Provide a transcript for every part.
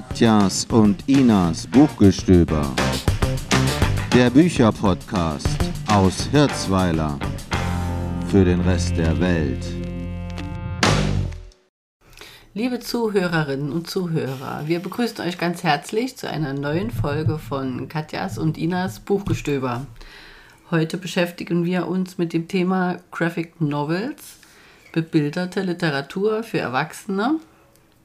Katjas und Inas Buchgestöber. Der Bücherpodcast aus Hirzweiler für den Rest der Welt. Liebe Zuhörerinnen und Zuhörer, wir begrüßen euch ganz herzlich zu einer neuen Folge von Katjas und Inas Buchgestöber. Heute beschäftigen wir uns mit dem Thema Graphic Novels, bebilderte Literatur für Erwachsene.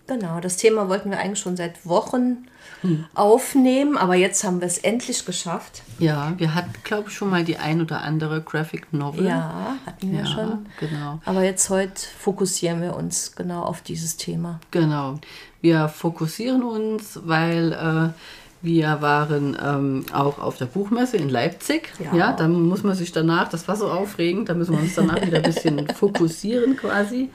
Genau, das Thema wollten wir eigentlich schon seit Wochen hm. aufnehmen, aber jetzt haben wir es endlich geschafft. Ja, wir hatten, glaube ich, schon mal die ein oder andere Graphic Novel. Ja, hatten wir ja, schon. Genau. Aber jetzt heute fokussieren wir uns genau auf dieses Thema. Genau. Wir fokussieren uns, weil äh, wir waren ähm, auch auf der Buchmesse in Leipzig. Ja. ja, da muss man sich danach, das war so aufregend, da müssen wir uns danach wieder ein bisschen fokussieren quasi.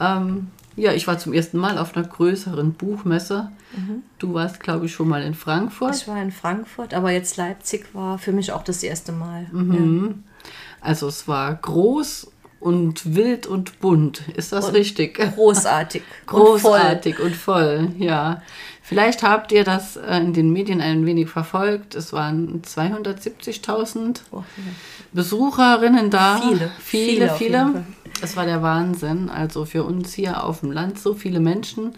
Ähm, ja, ich war zum ersten Mal auf einer größeren Buchmesse. Mhm. Du warst, glaube ich, schon mal in Frankfurt. Ich war in Frankfurt, aber jetzt Leipzig war für mich auch das erste Mal. Mhm. Ja. Also es war groß und wild und bunt. Ist das und richtig? Großartig. großartig und voll. und voll, ja. Vielleicht habt ihr das äh, in den Medien ein wenig verfolgt. Es waren 270.000 Besucherinnen da. Viele. Viele, viele. viele. Das war der Wahnsinn. Also für uns hier auf dem Land so viele Menschen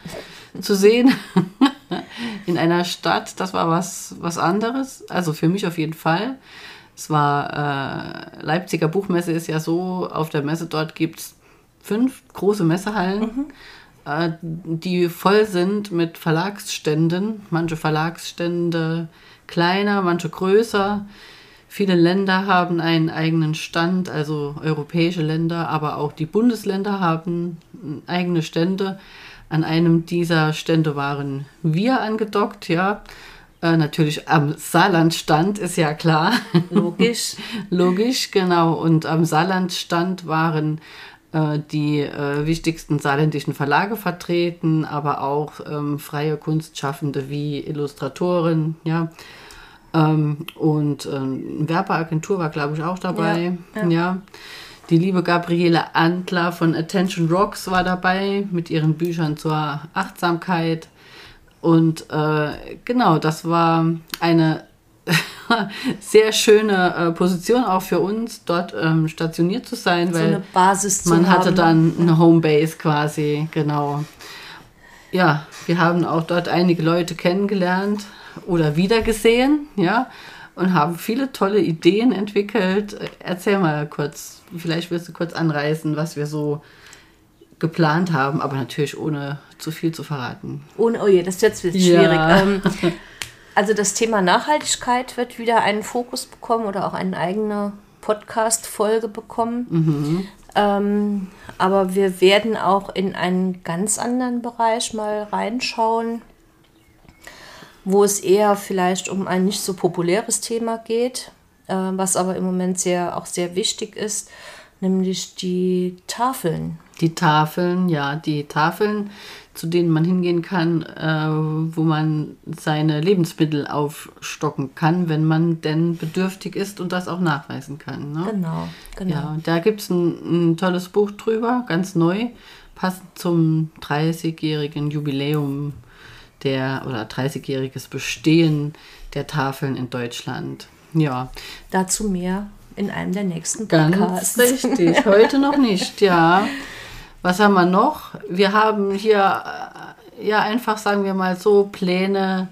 zu sehen in einer Stadt, das war was, was anderes. Also für mich auf jeden Fall. Es war, äh, Leipziger Buchmesse ist ja so, auf der Messe dort gibt es fünf große Messehallen, mhm. äh, die voll sind mit Verlagsständen. Manche Verlagsstände kleiner, manche größer. Viele Länder haben einen eigenen Stand, also europäische Länder, aber auch die Bundesländer haben eigene Stände. An einem dieser Stände waren wir angedockt, ja. Äh, natürlich am Saarlandstand ist ja klar. Logisch. Logisch, genau. Und am Saarlandstand waren äh, die äh, wichtigsten saarländischen Verlage vertreten, aber auch ähm, freie Kunstschaffende wie Illustratoren, ja. Ähm, und ähm, Werbeagentur war, glaube ich, auch dabei. Ja, ja. ja, Die liebe Gabriele Antler von Attention Rocks war dabei mit ihren Büchern zur Achtsamkeit. Und äh, genau, das war eine sehr schöne äh, Position auch für uns, dort ähm, stationiert zu sein, so weil man hatte dann eine Homebase quasi, genau. Ja, wir haben auch dort einige Leute kennengelernt, oder wiedergesehen, ja, und haben viele tolle Ideen entwickelt. Erzähl mal kurz, vielleicht willst du kurz anreißen, was wir so geplant haben, aber natürlich ohne zu viel zu verraten. Ohne, oh je, das ist jetzt schwierig. Ja. Ähm, also das Thema Nachhaltigkeit wird wieder einen Fokus bekommen oder auch eine eigene Podcast-Folge bekommen. Mhm. Ähm, aber wir werden auch in einen ganz anderen Bereich mal reinschauen wo es eher vielleicht um ein nicht so populäres Thema geht, äh, was aber im Moment sehr, auch sehr wichtig ist, nämlich die Tafeln. Die Tafeln, ja, die Tafeln, zu denen man hingehen kann, äh, wo man seine Lebensmittel aufstocken kann, wenn man denn bedürftig ist und das auch nachweisen kann. Ne? Genau, genau. Ja, da gibt es ein, ein tolles Buch drüber, ganz neu, passend zum 30-jährigen Jubiläum der oder 30-jähriges Bestehen der Tafeln in Deutschland. Ja. Dazu mehr in einem der nächsten Podcasts. Ganz richtig, heute noch nicht, ja. Was haben wir noch? Wir haben hier äh, ja einfach, sagen wir mal so, Pläne,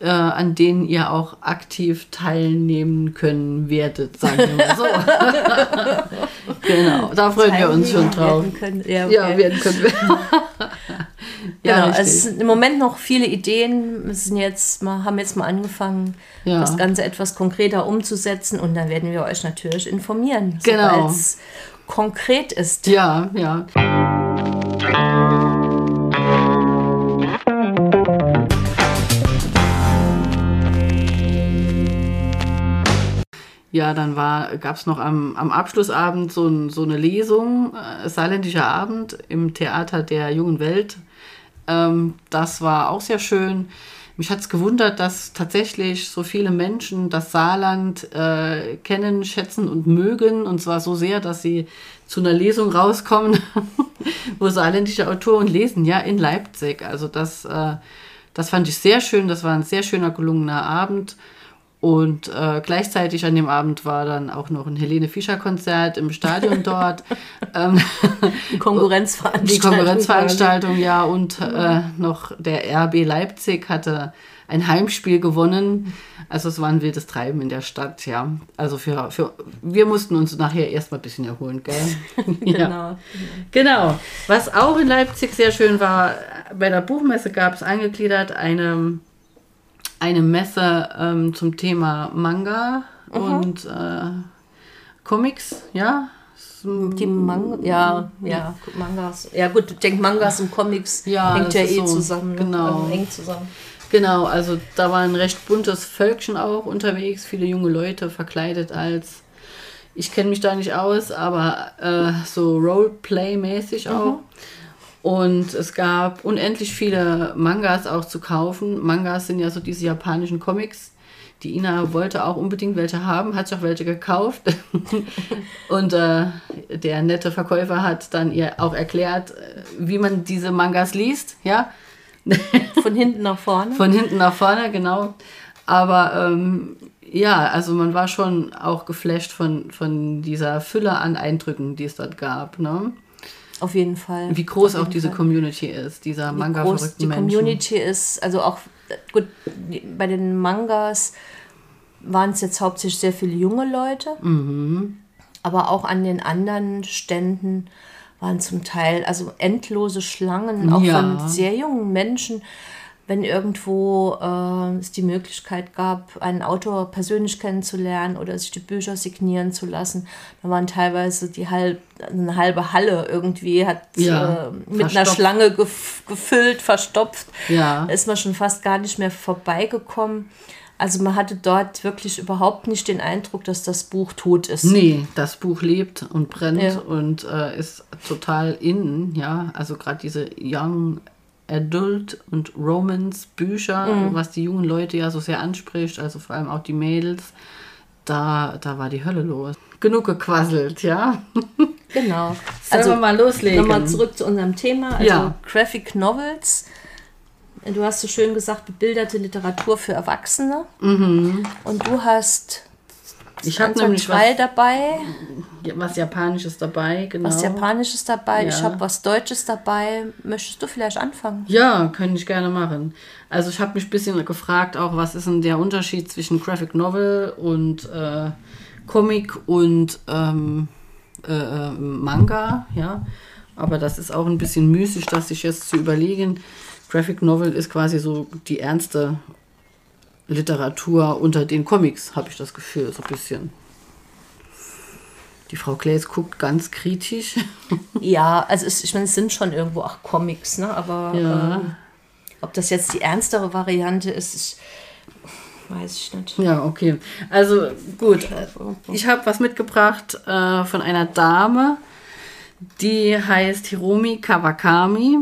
äh, an denen ihr auch aktiv teilnehmen können werdet, sagen wir mal so. genau, da freuen wir uns schon drauf. Können, ja, okay. ja, werden können wir. ja, genau, also es sind im Moment noch viele Ideen. Wir sind jetzt mal, haben jetzt mal angefangen, ja. das Ganze etwas konkreter umzusetzen und dann werden wir euch natürlich informieren, genau. sobald es konkret ist. Ja, ja. Ja, dann gab es noch am, am Abschlussabend so, so eine Lesung, äh, Saarländischer Abend im Theater der Jungen Welt. Ähm, das war auch sehr schön mich hat es gewundert, dass tatsächlich so viele Menschen das Saarland äh, kennen, schätzen und mögen. Und zwar so sehr, dass sie zu einer Lesung rauskommen, wo saarländische Autoren lesen, ja, in Leipzig. Also das, äh, das fand ich sehr schön. Das war ein sehr schöner, gelungener Abend. Und äh, gleichzeitig an dem Abend war dann auch noch ein Helene Fischer-Konzert im Stadion dort. ähm, die Konkurrenzveranstaltung. Die Konkurrenzveranstaltung, ja. Und äh, noch der RB Leipzig hatte ein Heimspiel gewonnen. Also es war ein wildes Treiben in der Stadt, ja. Also für, für wir mussten uns nachher erstmal ein bisschen erholen, gell? ja. Genau. Genau. Was auch in Leipzig sehr schön war, bei der Buchmesse gab es angegliedert eine eine Messe ähm, zum Thema Manga mhm. und äh, Comics, ja. Die Manga, ja, ja, Mangas. Ja gut, ich denke Mangas und Comics ja, hängt ja eh so, zusammen. Ne? Genau. Also eng zusammen. Genau, also da war ein recht buntes Völkchen auch unterwegs, viele junge Leute verkleidet als, ich kenne mich da nicht aus, aber äh, so Roleplay-mäßig auch. Mhm. Und es gab unendlich viele Mangas auch zu kaufen. Mangas sind ja so diese japanischen Comics. Die Ina wollte auch unbedingt welche haben, hat sich auch welche gekauft. und äh, der nette Verkäufer hat dann ihr auch erklärt, äh, wie man diese Mangas liest. Ja? Von hinten nach vorne. Von hinten nach vorne, genau. Aber ähm, ja, also man war schon auch geflasht von, von dieser Fülle an Eindrücken, die es dort gab. Ne? Auf jeden Fall. Wie groß auch diese Fall. Community ist, dieser Manga-verrückten Die Menschen. Community ist, also auch, gut, bei den Mangas waren es jetzt hauptsächlich sehr viele junge Leute, mhm. aber auch an den anderen Ständen waren zum Teil also endlose Schlangen, auch ja. von sehr jungen Menschen wenn irgendwo äh, es die Möglichkeit gab, einen Autor persönlich kennenzulernen oder sich die Bücher signieren zu lassen, da waren teilweise die halb, eine halbe Halle irgendwie hat ja, äh, mit verstopft. einer Schlange gef gefüllt, verstopft. Ja. Da ist man schon fast gar nicht mehr vorbeigekommen. Also man hatte dort wirklich überhaupt nicht den Eindruck, dass das Buch tot ist. Nee, das Buch lebt und brennt ja. und äh, ist total innen, ja. Also gerade diese Young Adult- und Romance-Bücher, mhm. was die jungen Leute ja so sehr anspricht, also vor allem auch die Mädels, da, da war die Hölle los. Genug gequasselt, ja? Genau. Sollen also, wir mal loslegen? Nochmal zurück zu unserem Thema, also ja. Graphic Novels. Du hast so schön gesagt, bebilderte Literatur für Erwachsene. Mhm. Und du hast ich habe nämlich was, dabei. Was Japanisches dabei, genau. Was Japanisches dabei. Ja. Ich habe was Deutsches dabei. Möchtest du vielleicht anfangen? Ja, könnte ich gerne machen. Also ich habe mich ein bisschen gefragt, auch was ist denn der Unterschied zwischen Graphic Novel und äh, Comic und ähm, äh, äh Manga, ja. Aber das ist auch ein bisschen müßig, das sich jetzt zu überlegen. Graphic Novel ist quasi so die ernste Literatur unter den Comics, habe ich das Gefühl, so ein bisschen. Die Frau Claes guckt ganz kritisch. Ja, also es, ich meine, es sind schon irgendwo auch Comics, ne? aber ja. ähm, ob das jetzt die ernstere Variante ist, ich, weiß ich nicht. Ja, okay. Also gut, ich habe was mitgebracht äh, von einer Dame, die heißt Hiromi Kawakami.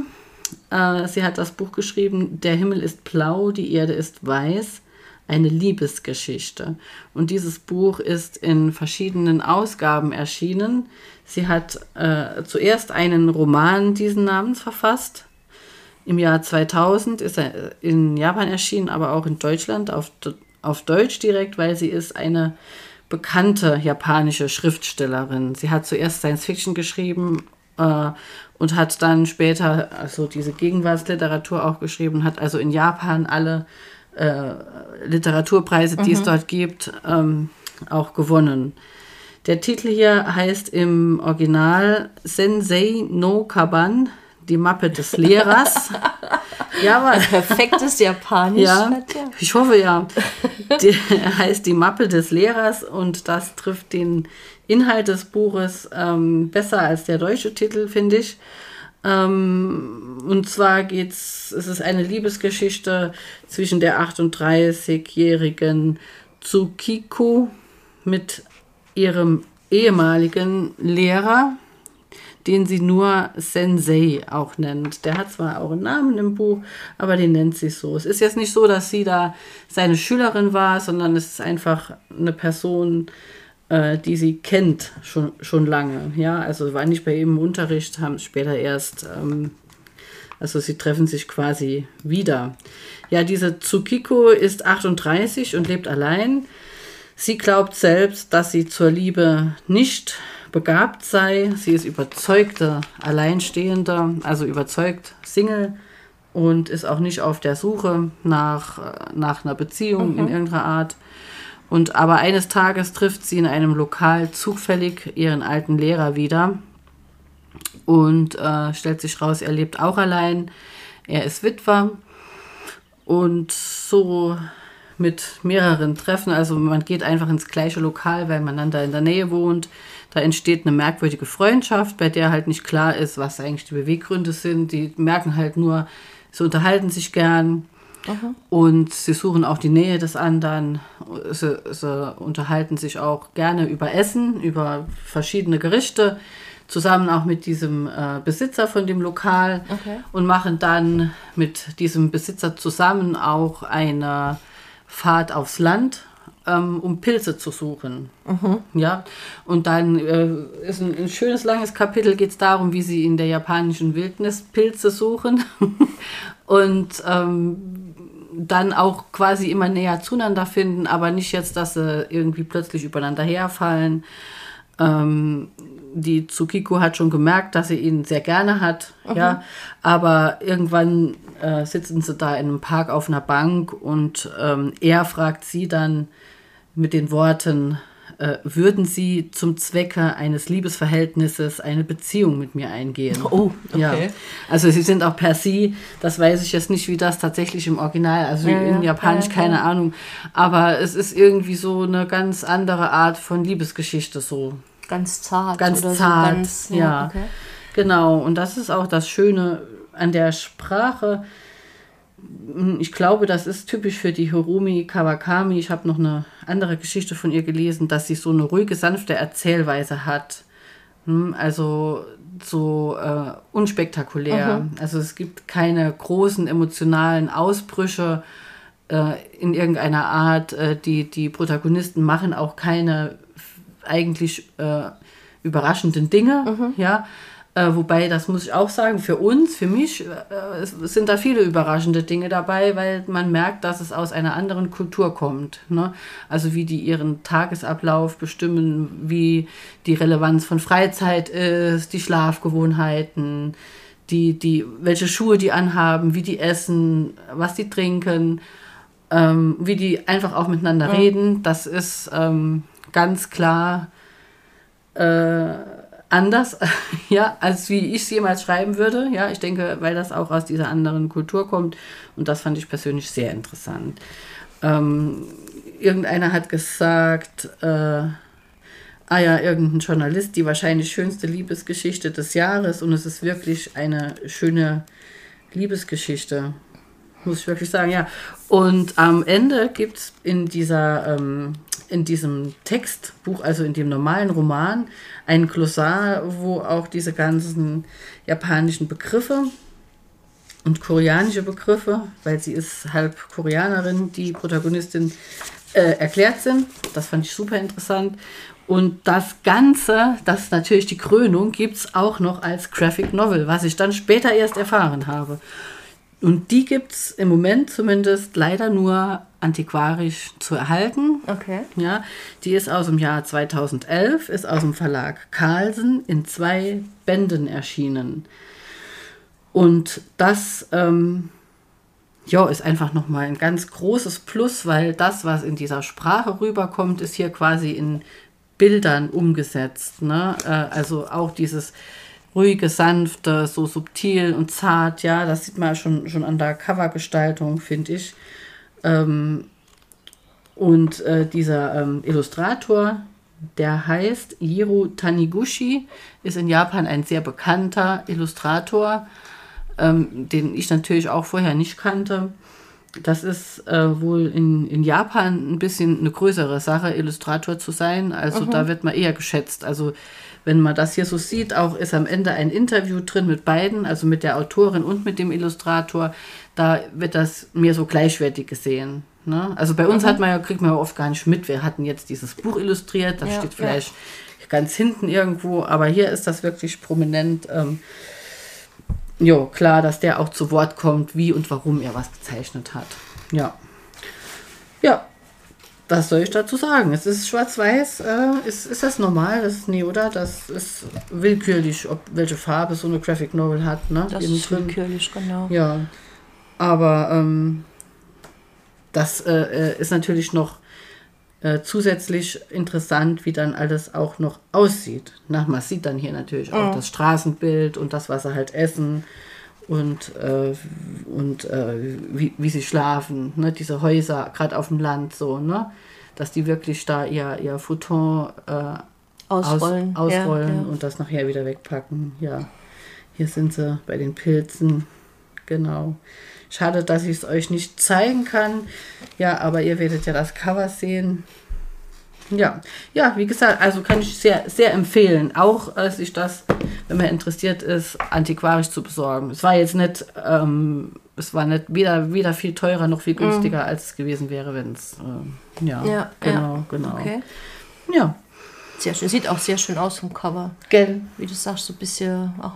Äh, sie hat das Buch geschrieben, Der Himmel ist blau, die Erde ist weiß eine Liebesgeschichte. Und dieses Buch ist in verschiedenen Ausgaben erschienen. Sie hat äh, zuerst einen Roman diesen Namens verfasst. Im Jahr 2000 ist er in Japan erschienen, aber auch in Deutschland auf, auf Deutsch direkt, weil sie ist eine bekannte japanische Schriftstellerin. Sie hat zuerst Science Fiction geschrieben äh, und hat dann später also diese Gegenwartsliteratur auch geschrieben, hat also in Japan alle äh, Literaturpreise, die mhm. es dort gibt, ähm, auch gewonnen. Der Titel hier heißt im Original Sensei no Kaban, die Mappe des Lehrers. ja, aber, perfektes Japanisch. Ja, ich hoffe ja. Die, heißt die Mappe des Lehrers und das trifft den Inhalt des Buches ähm, besser als der deutsche Titel, finde ich. Ähm, und zwar geht's, es ist eine Liebesgeschichte zwischen der 38-jährigen Tsukiko mit ihrem ehemaligen Lehrer, den sie nur Sensei auch nennt. Der hat zwar auch einen Namen im Buch, aber den nennt sie so. Es ist jetzt nicht so, dass sie da seine Schülerin war, sondern es ist einfach eine Person, äh, die sie kennt schon, schon lange. Ja, also war nicht bei ihm im Unterricht, haben später erst, ähm, also sie treffen sich quasi wieder. Ja, diese Tsukiko ist 38 und lebt allein. Sie glaubt selbst, dass sie zur Liebe nicht begabt sei. Sie ist überzeugte Alleinstehende, also überzeugt Single und ist auch nicht auf der Suche nach, nach einer Beziehung mhm. in irgendeiner Art. Und aber eines Tages trifft sie in einem Lokal zufällig ihren alten Lehrer wieder und äh, stellt sich raus, er lebt auch allein. Er ist Witwer und so mit mehreren Treffen. Also man geht einfach ins gleiche Lokal, weil man dann da in der Nähe wohnt. Da entsteht eine merkwürdige Freundschaft, bei der halt nicht klar ist, was eigentlich die Beweggründe sind. Die merken halt nur, sie unterhalten sich gern Aha. Und sie suchen auch die Nähe des anderen. Sie, sie, unterhalten sich auch gerne über Essen, über verschiedene Gerichte, zusammen auch mit diesem äh, Besitzer von dem Lokal okay. und machen dann mit diesem Besitzer zusammen auch eine Fahrt aufs Land, ähm, um Pilze zu suchen. Mhm. Ja, und dann äh, ist ein, ein, schönes langes Kapitel, geht es darum, wie sie in der japanischen Wildnis Pilze suchen. und ähm, dann auch quasi immer näher zueinander finden, aber nicht jetzt, dass sie irgendwie plötzlich übereinander herfallen. Ähm, die Tsukiko hat schon gemerkt, dass sie ihn sehr gerne hat, mhm. ja, aber irgendwann äh, sitzen sie da in einem Park auf einer Bank und ähm, er fragt sie dann mit den Worten, äh, würden Sie zum Zwecke eines Liebesverhältnisses eine Beziehung mit mir eingehen. Oh, okay. Ja. Also Sie sind auch per se, das weiß ich jetzt nicht, wie das tatsächlich im Original, also ja, in Japanisch ja, keine Ahnung, aber es ist irgendwie so eine ganz andere Art von Liebesgeschichte so. Ganz zart. Ganz zart, so ganz, ja. Okay. Genau, und das ist auch das Schöne an der Sprache ich glaube, das ist typisch für die Hirumi Kawakami. Ich habe noch eine andere Geschichte von ihr gelesen, dass sie so eine ruhige, sanfte Erzählweise hat. Hm, also so äh, unspektakulär. Mhm. Also es gibt keine großen emotionalen Ausbrüche äh, in irgendeiner Art. Äh, die, die Protagonisten machen auch keine eigentlich äh, überraschenden Dinge. Mhm. Ja, äh, wobei, das muss ich auch sagen, für uns, für mich, äh, sind da viele überraschende Dinge dabei, weil man merkt, dass es aus einer anderen Kultur kommt. Ne? Also wie die ihren Tagesablauf bestimmen, wie die Relevanz von Freizeit ist, die Schlafgewohnheiten, die, die, welche Schuhe die anhaben, wie die essen, was die trinken, ähm, wie die einfach auch miteinander mhm. reden. Das ist ähm, ganz klar. Äh, anders, ja, als wie ich es jemals schreiben würde. Ja, ich denke, weil das auch aus dieser anderen Kultur kommt. Und das fand ich persönlich sehr interessant. Ähm, irgendeiner hat gesagt, äh, ah ja, irgendein Journalist, die wahrscheinlich schönste Liebesgeschichte des Jahres. Und es ist wirklich eine schöne Liebesgeschichte. Muss ich wirklich sagen, ja. Und am Ende gibt es in dieser ähm, in diesem Textbuch, also in dem normalen Roman, ein Glossar, wo auch diese ganzen japanischen Begriffe und koreanische Begriffe, weil sie ist halb Koreanerin, die Protagonistin, äh, erklärt sind. Das fand ich super interessant. Und das Ganze, das ist natürlich die Krönung, gibt es auch noch als Graphic Novel, was ich dann später erst erfahren habe. Und die gibt es im Moment zumindest leider nur antiquarisch zu erhalten. Okay. Ja, die ist aus dem Jahr 2011, ist aus dem Verlag Carlsen in zwei Bänden erschienen. Und das ähm, ja, ist einfach nochmal ein ganz großes Plus, weil das, was in dieser Sprache rüberkommt, ist hier quasi in Bildern umgesetzt. Ne? Äh, also auch dieses ruhige, sanfte, so subtil und zart, ja, das sieht man schon, schon an der Covergestaltung, finde ich. Ähm, und äh, dieser ähm, Illustrator, der heißt Hiro Taniguchi, ist in Japan ein sehr bekannter Illustrator, ähm, den ich natürlich auch vorher nicht kannte. Das ist äh, wohl in, in Japan ein bisschen eine größere Sache, Illustrator zu sein. Also mhm. da wird man eher geschätzt. Also wenn man das hier so sieht, auch ist am Ende ein Interview drin mit beiden, also mit der Autorin und mit dem Illustrator. Da wird das mehr so gleichwertig gesehen. Ne? Also bei uns mhm. hat man ja, kriegt man ja oft gar nicht mit. Wir hatten jetzt dieses Buch illustriert, das ja, steht vielleicht ja. ganz hinten irgendwo, aber hier ist das wirklich prominent. Ähm, jo, klar, dass der auch zu Wort kommt, wie und warum er was gezeichnet hat. Ja. Ja, was soll ich dazu sagen? Es ist schwarz-weiß. Äh, ist, ist das normal? Das ist nee, oder? Das ist willkürlich, ob welche Farbe so eine Graphic Novel hat. Ne? Das ist drin. willkürlich, genau. Ja. Aber ähm, das äh, äh, ist natürlich noch äh, zusätzlich interessant, wie dann alles auch noch aussieht. Na, man sieht dann hier natürlich auch mhm. das Straßenbild und das, was sie halt essen und, äh, und äh, wie, wie sie schlafen, ne? diese Häuser, gerade auf dem Land so, ne? dass die wirklich da ihr, ihr Futon äh, ausrollen, aus, ausrollen ja, ja. und das nachher wieder wegpacken. Ja, hier sind sie bei den Pilzen, genau. Schade, dass ich es euch nicht zeigen kann. Ja, aber ihr werdet ja das Cover sehen. Ja, ja, wie gesagt, also kann ich sehr, sehr empfehlen, auch äh, sich das, wenn man interessiert ist, antiquarisch zu besorgen. Es war jetzt nicht, ähm, es war nicht weder, weder viel teurer noch viel mhm. günstiger, mm. als es gewesen wäre, wenn es, äh, ja, ja, genau, ja. genau. Okay. Ja. Sehr schön. Sieht auch sehr schön aus vom Cover. Gell. Wie du sagst, so ein bisschen auch.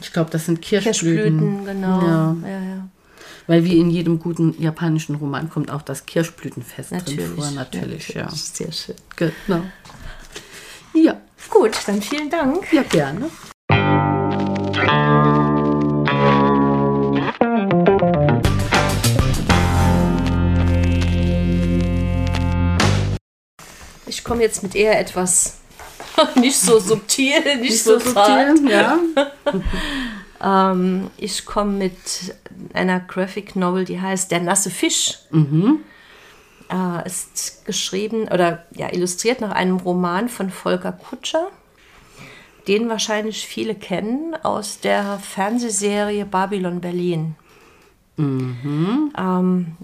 Ich glaube, das sind Kirschblüten. Kirschblüten, genau. Ja. ja, ja. Weil wie in jedem guten japanischen Roman kommt auch das Kirschblütenfest natürlich, drin vor. Natürlich, ja. natürlich. ja. Sehr schön. Genau. Ja. Gut, dann vielen Dank. Ja, gerne. Ich komme jetzt mit eher etwas nicht so subtil, nicht, nicht so, so subtil, ja. Ähm, ich komme mit einer Graphic Novel, die heißt Der nasse Fisch. Mhm. Äh, ist geschrieben oder ja, illustriert nach einem Roman von Volker Kutscher, den wahrscheinlich viele kennen aus der Fernsehserie Babylon Berlin. Mhm. Ähm,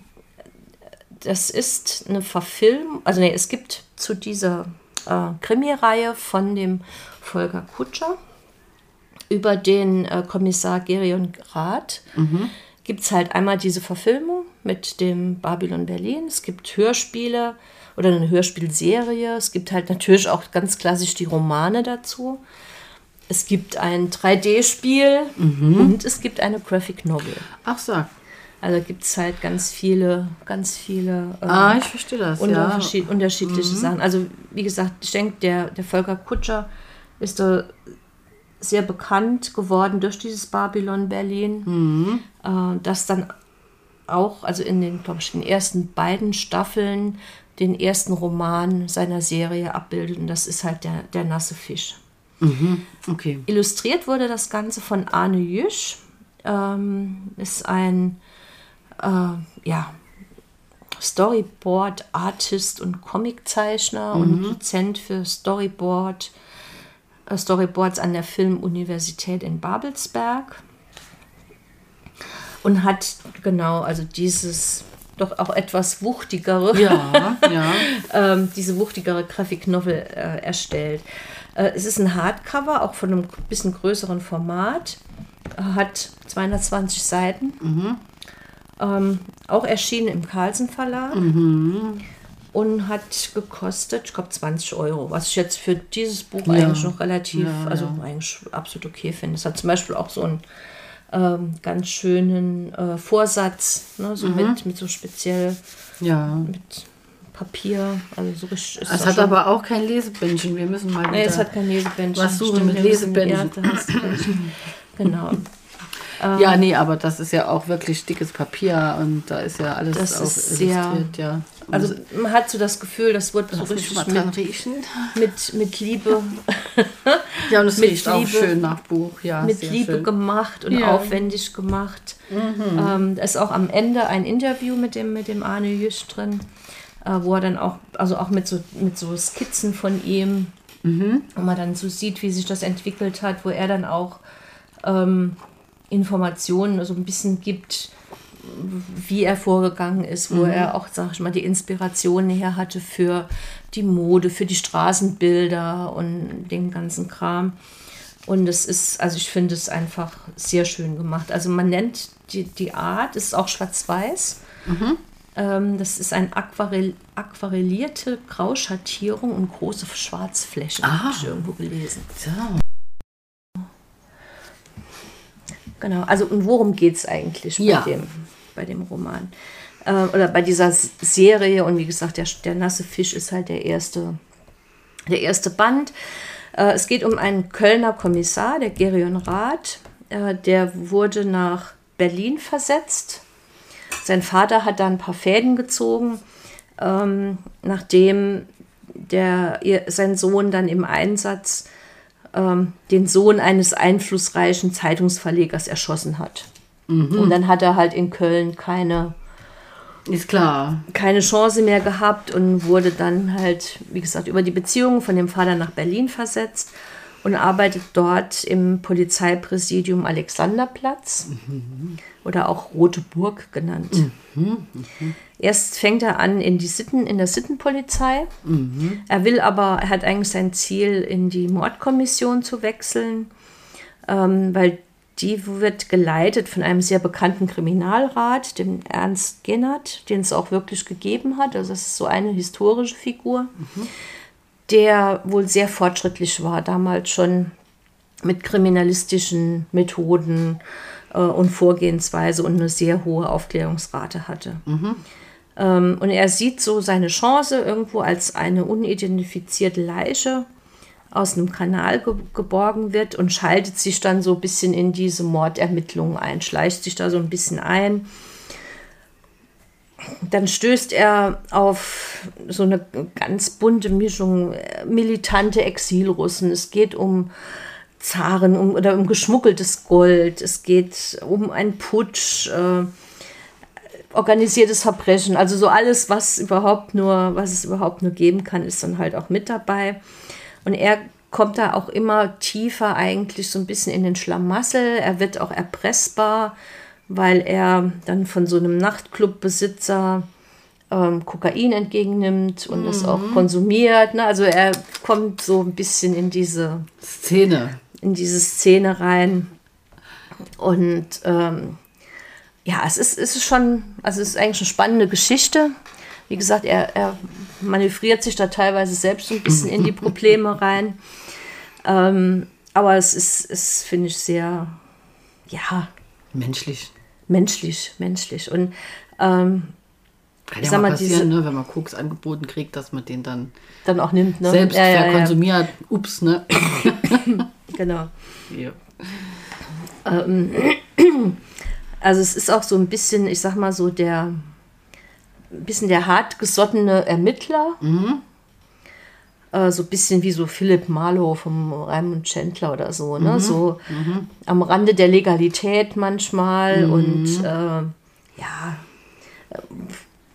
das ist eine Verfilmung, also nee, es gibt zu dieser äh, Krimireihe von dem Volker Kutscher über den äh, Kommissar Gerion Rath mhm. Gibt es halt einmal diese Verfilmung mit dem Babylon Berlin. Es gibt Hörspiele oder eine Hörspielserie. Es gibt halt natürlich auch ganz klassisch die Romane dazu. Es gibt ein 3D-Spiel mhm. und es gibt eine Graphic Novel. Ach so. Also gibt es halt ganz viele, ganz viele äh, ah, ich verstehe das, unterschied ja. unterschiedliche mhm. Sachen. Also wie gesagt, ich denke, der, der Volker Kutscher ist da sehr bekannt geworden durch dieses Babylon Berlin, mhm. äh, das dann auch, also in den, glaube ich, den ersten beiden Staffeln den ersten Roman seiner Serie abbildet und das ist halt der, der nasse Fisch. Mhm. Okay. Illustriert wurde das Ganze von Arne Jüsch, ähm, ist ein äh, ja, Storyboard-Artist und Comiczeichner mhm. und Dozent für Storyboard Storyboards an der Filmuniversität in Babelsberg und hat genau, also dieses doch auch etwas wuchtigere, ja, ja. ähm, diese wuchtigere Graphic Novel äh, erstellt. Äh, es ist ein Hardcover, auch von einem bisschen größeren Format, hat 220 Seiten, mhm. ähm, auch erschienen im Carlsen Verlag. Mhm und hat gekostet, ich glaube, 20 Euro, was ich jetzt für dieses Buch ja. eigentlich noch relativ, ja, also ja. eigentlich absolut okay finde. Es hat zum Beispiel auch so einen ähm, ganz schönen äh, Vorsatz, ne, so mhm. mit, mit so speziell ja. mit Papier, also so richtig. Es hat aber auch kein Lesebändchen, wir müssen mal. Nee, es hat kein Lesebändchen. Was suchen mit Lesebändchen? genau. ja, nee, aber das ist ja auch wirklich dickes Papier und da ist ja alles das auch sehr, ja. Also man hat so das Gefühl, das wird so richtig mit, mit, mit Liebe. ja, und es riecht Liebe, auch schön nach Buch, ja. Mit Liebe schön. gemacht und ja. aufwendig gemacht. Mhm. Ähm, da ist auch am Ende ein Interview mit dem, mit dem Arne Jüsch drin, äh, wo er dann auch, also auch mit so, mit so Skizzen von ihm, mhm. wo man dann so sieht, wie sich das entwickelt hat, wo er dann auch ähm, Informationen so ein bisschen gibt, wie er vorgegangen ist, wo mhm. er auch, sag ich mal, die Inspiration her hatte für die Mode, für die Straßenbilder und den ganzen Kram. Und es ist, also ich finde es einfach sehr schön gemacht. Also man nennt die, die Art, ist auch schwarz-weiß. Mhm. Ähm, das ist eine Aquarell, aquarellierte Grauschattierung und große Schwarzfläche, habe ich irgendwo gelesen. So. Genau, also und worum geht es eigentlich ja. bei, dem, bei dem Roman? Äh, oder bei dieser Serie und wie gesagt, der, der nasse Fisch ist halt der erste, der erste Band. Äh, es geht um einen Kölner Kommissar, der Gerion Rath. Äh, der wurde nach Berlin versetzt. Sein Vater hat da ein paar Fäden gezogen, ähm, nachdem der, ihr, sein Sohn dann im Einsatz ähm, den Sohn eines einflussreichen Zeitungsverlegers erschossen hat. Mhm. Und dann hat er halt in Köln keine ist klar. Keine Chance mehr gehabt und wurde dann halt, wie gesagt, über die Beziehungen von dem Vater nach Berlin versetzt und arbeitet dort im Polizeipräsidium Alexanderplatz mhm. oder auch Rote Burg genannt. Mhm. Mhm. Erst fängt er an in die Sitten, in der Sittenpolizei. Mhm. Er will aber, er hat eigentlich sein Ziel, in die Mordkommission zu wechseln, ähm, weil die wird geleitet von einem sehr bekannten Kriminalrat, dem Ernst Gennert, den es auch wirklich gegeben hat. Also das ist so eine historische Figur, mhm. der wohl sehr fortschrittlich war, damals schon mit kriminalistischen Methoden äh, und Vorgehensweise und eine sehr hohe Aufklärungsrate hatte. Mhm. Ähm, und er sieht so seine Chance irgendwo als eine unidentifizierte Leiche aus einem Kanal ge geborgen wird und schaltet sich dann so ein bisschen in diese Mordermittlungen ein, schleicht sich da so ein bisschen ein. Dann stößt er auf so eine ganz bunte Mischung, äh, militante Exilrussen. Es geht um Zaren um, oder um geschmuggeltes Gold. Es geht um einen Putsch, äh, organisiertes Verbrechen. Also so alles, was überhaupt nur, was es überhaupt nur geben kann, ist dann halt auch mit dabei. Und er kommt da auch immer tiefer eigentlich so ein bisschen in den Schlamassel. Er wird auch erpressbar, weil er dann von so einem Nachtclubbesitzer ähm, Kokain entgegennimmt und mhm. das auch konsumiert. Ne? Also er kommt so ein bisschen in diese Szene. In diese Szene rein. Und ähm, ja, es ist, es ist schon, also es ist eigentlich eine spannende Geschichte. Wie gesagt, er, er manövriert sich da teilweise selbst so ein bisschen in die Probleme rein. Ähm, aber es ist, es finde ich sehr, ja. Menschlich. Menschlich, menschlich. Und ähm, kann ja mal passieren, diese, ne, wenn man Koks angeboten kriegt, dass man den dann, dann auch nimmt. Ne? Selbst ja, ja, verkonsumiert. Ja. Ups, ne? genau. Ja. Ähm, also es ist auch so ein bisschen, ich sag mal so, der ein bisschen der hartgesottene Ermittler. Mhm. Äh, so ein bisschen wie so Philipp Marlowe vom Raimund Chandler oder so. Ne? Mhm. So mhm. am Rande der Legalität manchmal. Mhm. Und äh, ja,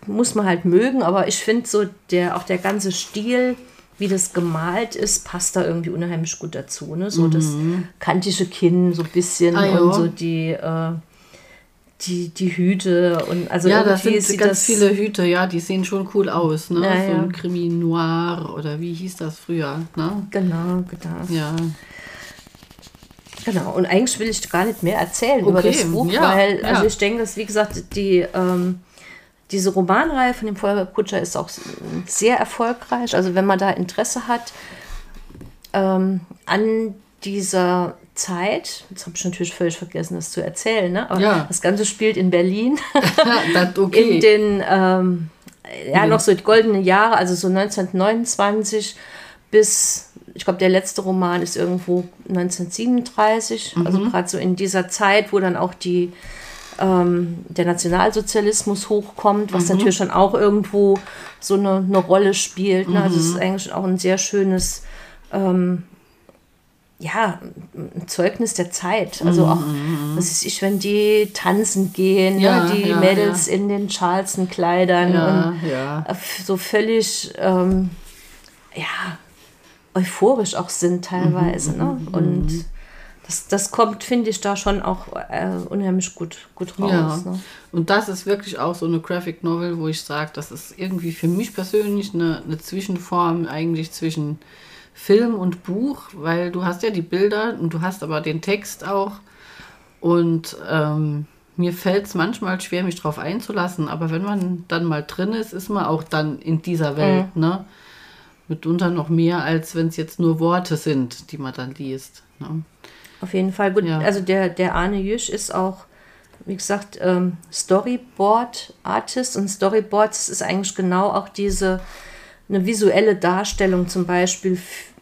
muss man halt mögen. Aber ich finde so, der, auch der ganze Stil wie das gemalt ist, passt da irgendwie unheimlich gut dazu. Ne? So das mhm. kantige Kinn, so ein bisschen ah, und so die, äh, die, die Hüte und also ja, das sind ganz viele Hüte, ja, die sehen schon cool aus, ne? Ja, so ein Krimi Noir oder wie hieß das früher, ne? Genau, genau. Ja. Genau, und eigentlich will ich gar nicht mehr erzählen okay. über das Buch, ja, weil, also ich denke, dass, wie gesagt, die, ähm, diese Romanreihe von dem Volker Kutscher ist auch sehr erfolgreich. Also wenn man da Interesse hat ähm, an dieser Zeit, jetzt habe ich natürlich völlig vergessen, das zu erzählen, ne? aber ja. das Ganze spielt in Berlin. okay. In den, ähm, ja, noch so die goldenen Jahre, also so 1929 bis, ich glaube, der letzte Roman ist irgendwo 1937, also mhm. also gerade so in dieser Zeit, wo dann auch die, ähm, der Nationalsozialismus hochkommt, was mhm. natürlich dann auch irgendwo so eine, eine Rolle spielt. Ne? Also es ist mhm. eigentlich auch ein sehr schönes ähm, ja, ein Zeugnis der Zeit. Also auch, mhm. was ist ich, wenn die tanzen gehen, ja, ne, die ja, Mädels ja. in den Charleston-Kleidern und so völlig, ähm, ja, euphorisch auch sind teilweise. Mhm, ne? Mhm, und das, das kommt, finde ich, da schon auch äh, unheimlich gut, gut raus. Ja. Ne? Und das ist wirklich auch so eine Graphic Novel, wo ich sage, das ist irgendwie für mich persönlich eine, eine Zwischenform eigentlich zwischen Film und Buch, weil du hast ja die Bilder und du hast aber den Text auch. Und ähm, mir fällt es manchmal schwer, mich darauf einzulassen, aber wenn man dann mal drin ist, ist man auch dann in dieser Welt. Mhm. Ne? Mitunter noch mehr, als wenn es jetzt nur Worte sind, die man dann liest. Ne? Auf jeden Fall. Gut, ja. also der, der Arne Jüsch ist auch, wie gesagt, ähm, Storyboard-Artist und Storyboards ist eigentlich genau auch diese eine visuelle Darstellung zum Beispiel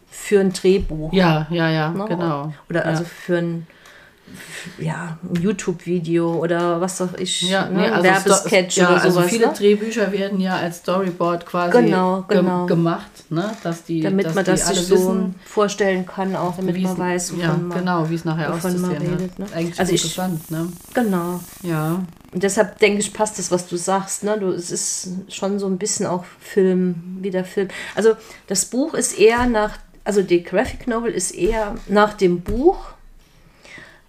für ein Drehbuch. Ja, ja, ja, ne? genau. Oder ja. also für ein ja, ein YouTube-Video oder was auch ich, ja, ne, also Werbesketch ja, oder also sowas. Also viele ne? Drehbücher werden ja als Storyboard quasi genau, genau. Ge gemacht, ne? dass die, damit dass man das sich so wissen, vorstellen kann, auch damit man weiß, wovon ja, man, genau, wie es nachher auszusehen redet. Ne? Eigentlich also interessant, ne? Genau. Ja. Und deshalb denke ich, passt das, was du sagst. Ne? Du, es ist schon so ein bisschen auch Film, wie der Film. Also das Buch ist eher nach, also die Graphic Novel ist eher nach dem Buch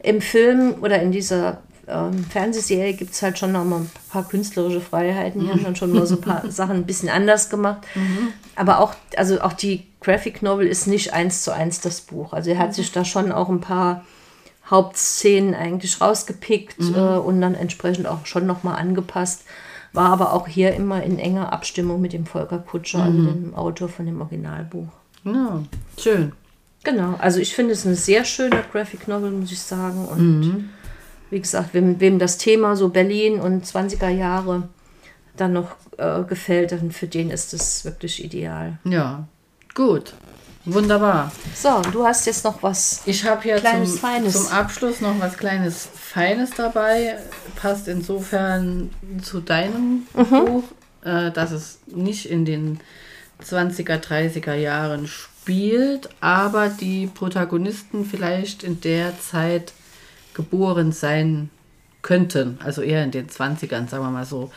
im Film oder in dieser ähm, Fernsehserie gibt es halt schon noch mal ein paar künstlerische Freiheiten. Die haben dann schon mal so ein paar Sachen ein bisschen anders gemacht. Mhm. Aber auch, also auch die Graphic Novel ist nicht eins zu eins das Buch. Also er hat mhm. sich da schon auch ein paar Hauptszenen eigentlich rausgepickt mhm. äh, und dann entsprechend auch schon noch mal angepasst. War aber auch hier immer in enger Abstimmung mit dem Volker Kutscher, also mhm. dem Autor von dem Originalbuch. Ja, schön. Genau, also ich finde es eine sehr schöne Graphic Novel, muss ich sagen. Und mhm. wie gesagt, wem, wem das Thema so Berlin und 20er Jahre dann noch äh, gefällt, dann für den ist es wirklich ideal. Ja, gut. Wunderbar. So, du hast jetzt noch was Ich habe hier kleines, zum, Feines. zum Abschluss noch was kleines Feines dabei. Passt insofern zu deinem mhm. Buch, äh, dass es nicht in den 20er, 30er Jahren spielt spielt, aber die Protagonisten vielleicht in der Zeit geboren sein könnten, also eher in den 20ern, sagen wir mal so.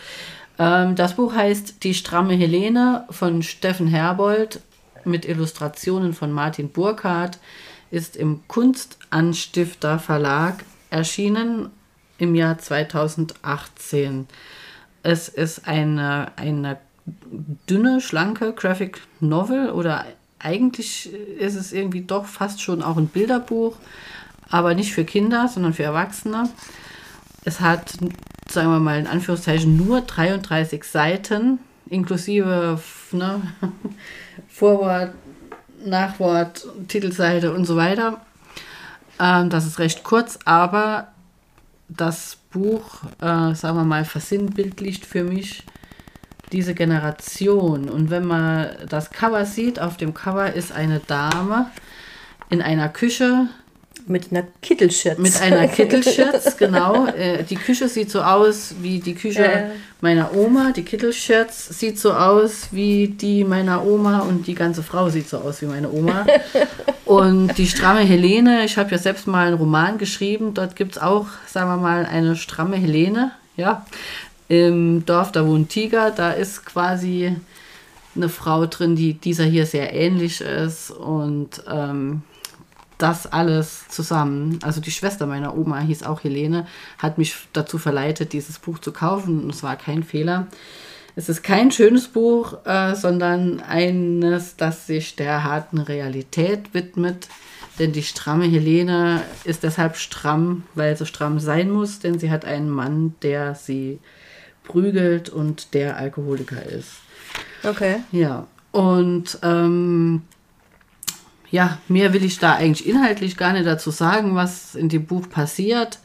Ähm, das Buch heißt Die stramme Helene von Steffen Herbold mit Illustrationen von Martin Burkhardt, ist im Kunstanstifter Verlag erschienen im Jahr 2018. Es ist eine, eine dünne, schlanke Graphic Novel oder eigentlich ist es irgendwie doch fast schon auch ein Bilderbuch, aber nicht für Kinder, sondern für Erwachsene. Es hat, sagen wir mal in Anführungszeichen, nur 33 Seiten, inklusive ne, Vorwort, Nachwort, Titelseite und so weiter. Ähm, das ist recht kurz, aber das Buch, äh, sagen wir mal, versinnbildlicht für mich diese Generation. Und wenn man das Cover sieht, auf dem Cover ist eine Dame in einer Küche. Mit einer Kittelschürze. Mit einer Kittelschürze, genau. Äh, die Küche sieht so aus wie die Küche äh. meiner Oma. Die Kittelschürze sieht so aus wie die meiner Oma und die ganze Frau sieht so aus wie meine Oma. und die stramme Helene, ich habe ja selbst mal einen Roman geschrieben. Dort gibt es auch, sagen wir mal, eine stramme Helene. Ja, im Dorf, da wohnt Tiger, da ist quasi eine Frau drin, die dieser hier sehr ähnlich ist und ähm, das alles zusammen, also die Schwester meiner Oma hieß auch Helene, hat mich dazu verleitet, dieses Buch zu kaufen und es war kein Fehler. Es ist kein schönes Buch, äh, sondern eines, das sich der harten Realität widmet. Denn die stramme Helene ist deshalb stramm, weil sie stramm sein muss, denn sie hat einen Mann, der sie prügelt und der Alkoholiker ist. Okay. Ja. Und ähm, ja, mehr will ich da eigentlich inhaltlich gar nicht dazu sagen, was in dem Buch passiert.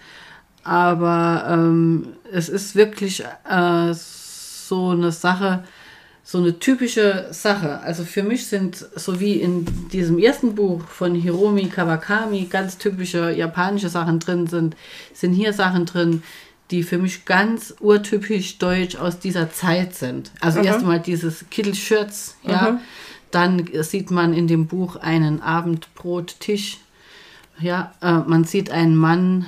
Aber ähm, es ist wirklich äh, so eine Sache, so eine typische Sache. Also für mich sind, so wie in diesem ersten Buch von Hiromi Kawakami, ganz typische japanische Sachen drin sind, sind hier Sachen drin, die für mich ganz urtypisch deutsch aus dieser Zeit sind. Also mhm. erstmal dieses Kittelschürz, ja. Mhm. Dann sieht man in dem Buch einen Abendbrottisch. Ja, äh, man sieht einen Mann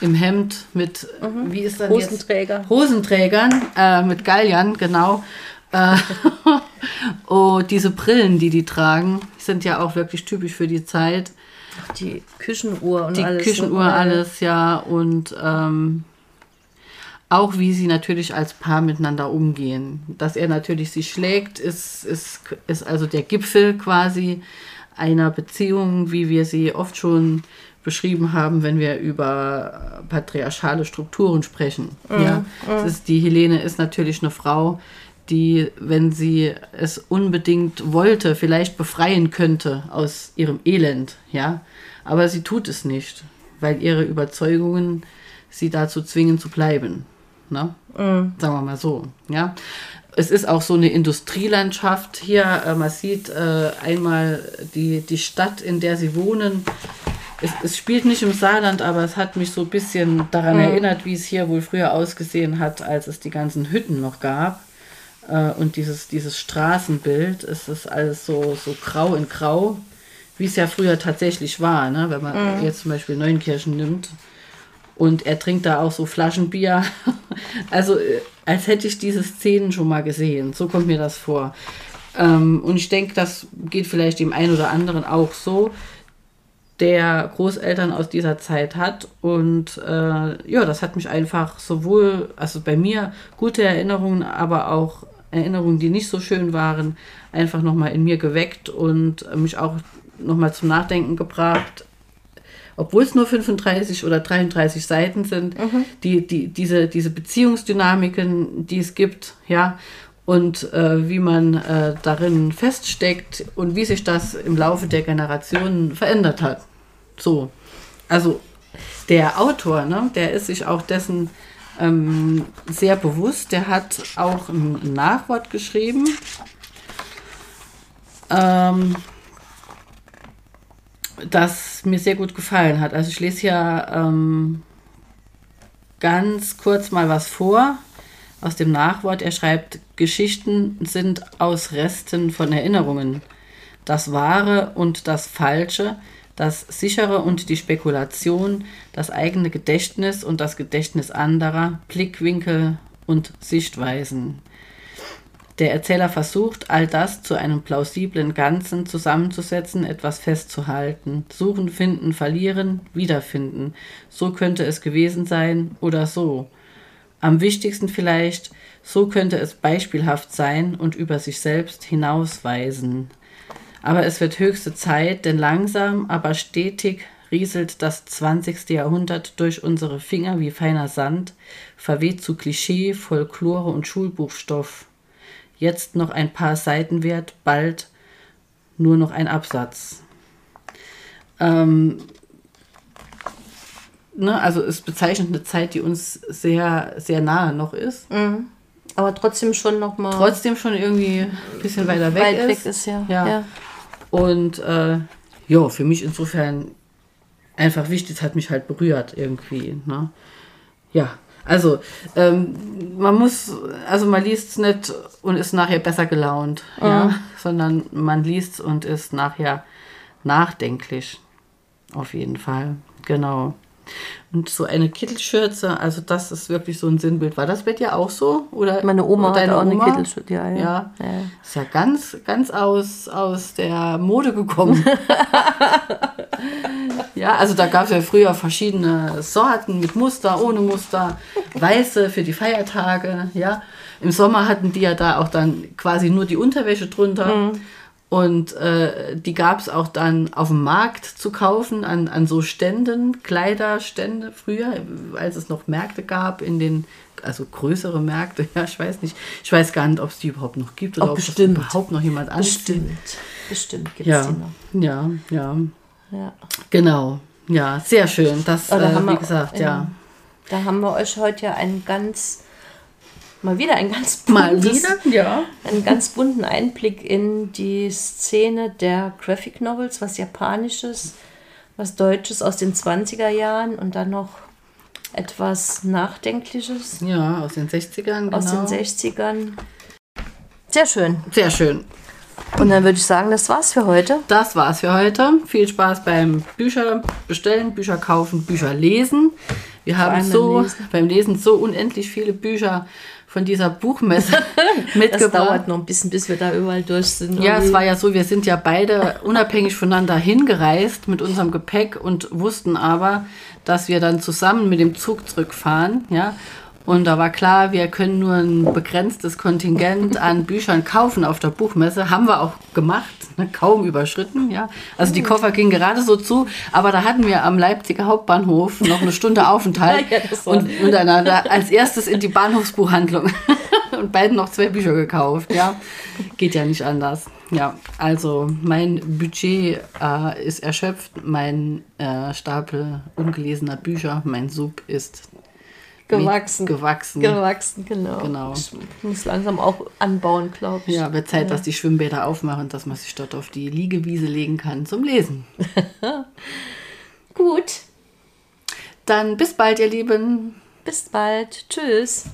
im Hemd mit, mhm. wie ist das Hosenträger. Jetzt? Hosenträgern, äh, mit Galliern, genau. Äh, oh, diese Brillen, die die tragen, sind ja auch wirklich typisch für die Zeit. Die Küchenuhr und die alles. Küchenuhr, ne? alles, ja. Und ähm, auch wie sie natürlich als Paar miteinander umgehen. Dass er natürlich sie schlägt, ist, ist, ist also der Gipfel quasi einer Beziehung, wie wir sie oft schon beschrieben haben, wenn wir über patriarchale Strukturen sprechen. ja, Es ist, die Helene ist natürlich eine Frau, die, wenn sie es unbedingt wollte, vielleicht befreien könnte aus ihrem Elend, ja. Aber sie tut es nicht, weil ihre Überzeugungen sie dazu zwingen zu bleiben. Ne? Sagen wir mal so, ja. Es ist auch so eine Industrielandschaft hier. Äh, man sieht äh, einmal die, die Stadt, in der sie wohnen. Es, es spielt nicht im Saarland, aber es hat mich so ein bisschen daran erinnert, wie es hier wohl früher ausgesehen hat, als es die ganzen Hütten noch gab. Äh, und dieses, dieses Straßenbild, es ist alles so, so grau in grau, wie es ja früher tatsächlich war, ne? wenn man jetzt zum Beispiel Neunkirchen nimmt. Und er trinkt da auch so Flaschenbier. Also, äh, als hätte ich diese Szenen schon mal gesehen. So kommt mir das vor. Ähm, und ich denke, das geht vielleicht dem einen oder anderen auch so, der Großeltern aus dieser Zeit hat. Und äh, ja, das hat mich einfach sowohl, also bei mir gute Erinnerungen, aber auch Erinnerungen, die nicht so schön waren, einfach nochmal in mir geweckt und mich auch nochmal zum Nachdenken gebracht. Obwohl es nur 35 oder 33 Seiten sind, die, die, diese, diese Beziehungsdynamiken, die es gibt, ja, und äh, wie man äh, darin feststeckt und wie sich das im Laufe der Generationen verändert hat. So. Also der Autor, ne, der ist sich auch dessen ähm, sehr bewusst. Der hat auch ein Nachwort geschrieben. Ähm, das mir sehr gut gefallen hat. Also ich lese hier ähm, ganz kurz mal was vor aus dem Nachwort. Er schreibt, Geschichten sind aus Resten von Erinnerungen. Das Wahre und das Falsche, das Sichere und die Spekulation, das eigene Gedächtnis und das Gedächtnis anderer, Blickwinkel und Sichtweisen. Der Erzähler versucht, all das zu einem plausiblen Ganzen zusammenzusetzen, etwas festzuhalten. Suchen, finden, verlieren, wiederfinden. So könnte es gewesen sein oder so. Am wichtigsten vielleicht, so könnte es beispielhaft sein und über sich selbst hinausweisen. Aber es wird höchste Zeit, denn langsam, aber stetig rieselt das 20. Jahrhundert durch unsere Finger wie feiner Sand, verweht zu Klischee, Folklore und Schulbuchstoff. Jetzt noch ein paar Seiten wert, bald nur noch ein Absatz. Ähm, ne, also es bezeichnet eine Zeit, die uns sehr, sehr nahe noch ist. Aber trotzdem schon nochmal Trotzdem schon irgendwie ein bisschen weiter weg weit ist. weg ist, ja. Ja. ja. Und äh, ja, für mich insofern einfach wichtig, es hat mich halt berührt irgendwie. Ne? Ja, also ähm, man muss, also man liest es nicht und ist nachher besser gelaunt, ja, sondern man liest und ist nachher nachdenklich. Auf jeden Fall, genau. Und so eine Kittelschürze, also das ist wirklich so ein Sinnbild. War das bei dir auch so? Oder Meine Oma oder hatte auch eine Kittelschürze, ja, ja. Ja. Ja. Ist ja ganz, ganz aus, aus der Mode gekommen. ja, also da gab es ja früher verschiedene Sorten mit Muster, ohne Muster, weiße für die Feiertage, ja. Im Sommer hatten die ja da auch dann quasi nur die Unterwäsche drunter. Und äh, die gab es auch dann auf dem Markt zu kaufen, an, an so Ständen, Kleiderstände früher, als es noch Märkte gab, in den, also größere Märkte, ja, ich weiß nicht. Ich weiß gar nicht, ob es die überhaupt noch gibt oder ob das überhaupt noch jemand anzieht. Bestimmt. Bestimmt gibt es Ja, die noch. ja, ja, Ja. genau. Ja, sehr schön. Das, äh, haben wie wir- gesagt, ja. Da haben wir euch heute ja einen ganz, mal wieder ein ganz Mal buntes, wieder, ja. einen ganz bunten Einblick in die Szene der Graphic Novels, was Japanisches, was Deutsches aus den 20er Jahren und dann noch etwas Nachdenkliches Ja, aus den 60ern, genau. aus den 60ern. Sehr schön. Sehr schön. Und dann würde ich sagen, das war's für heute. Das war's für heute. Viel Spaß beim Bücher bestellen, Bücher kaufen, Bücher lesen. Wir haben so beim Lesen. beim Lesen so unendlich viele Bücher von dieser Buchmesse Das mitgebracht. dauert noch ein bisschen, bis wir da überall durch sind. Ja, es war ja so, wir sind ja beide unabhängig voneinander hingereist mit unserem Gepäck und wussten aber, dass wir dann zusammen mit dem Zug zurückfahren, ja. Und da war klar, wir können nur ein begrenztes Kontingent an Büchern kaufen auf der Buchmesse. Haben wir auch gemacht, ne, kaum überschritten, ja. Also die Koffer gingen gerade so zu, aber da hatten wir am Leipziger Hauptbahnhof noch eine Stunde Aufenthalt Ja, und miteinander als erstes in die Bahnhofsbuchhandlung und beiden noch zwei Bücher gekauft, ja. Geht ja nicht anders. Ja, also mein Budget äh, ist erschöpft, mein äh, Stapel ungelesener Bücher, mein Sub ist gewachsen. gewachsen. Gewachsen, genau. Genau. Ich muss langsam auch anbauen, glaube ich. Ja, wird Zeit, dass die Schwimmbäder aufmachen, dass man sich dort auf die Liegewiese legen kann zum Lesen. Gut, Dann bis bald, ihr Lieben. bis bald. Tschüss.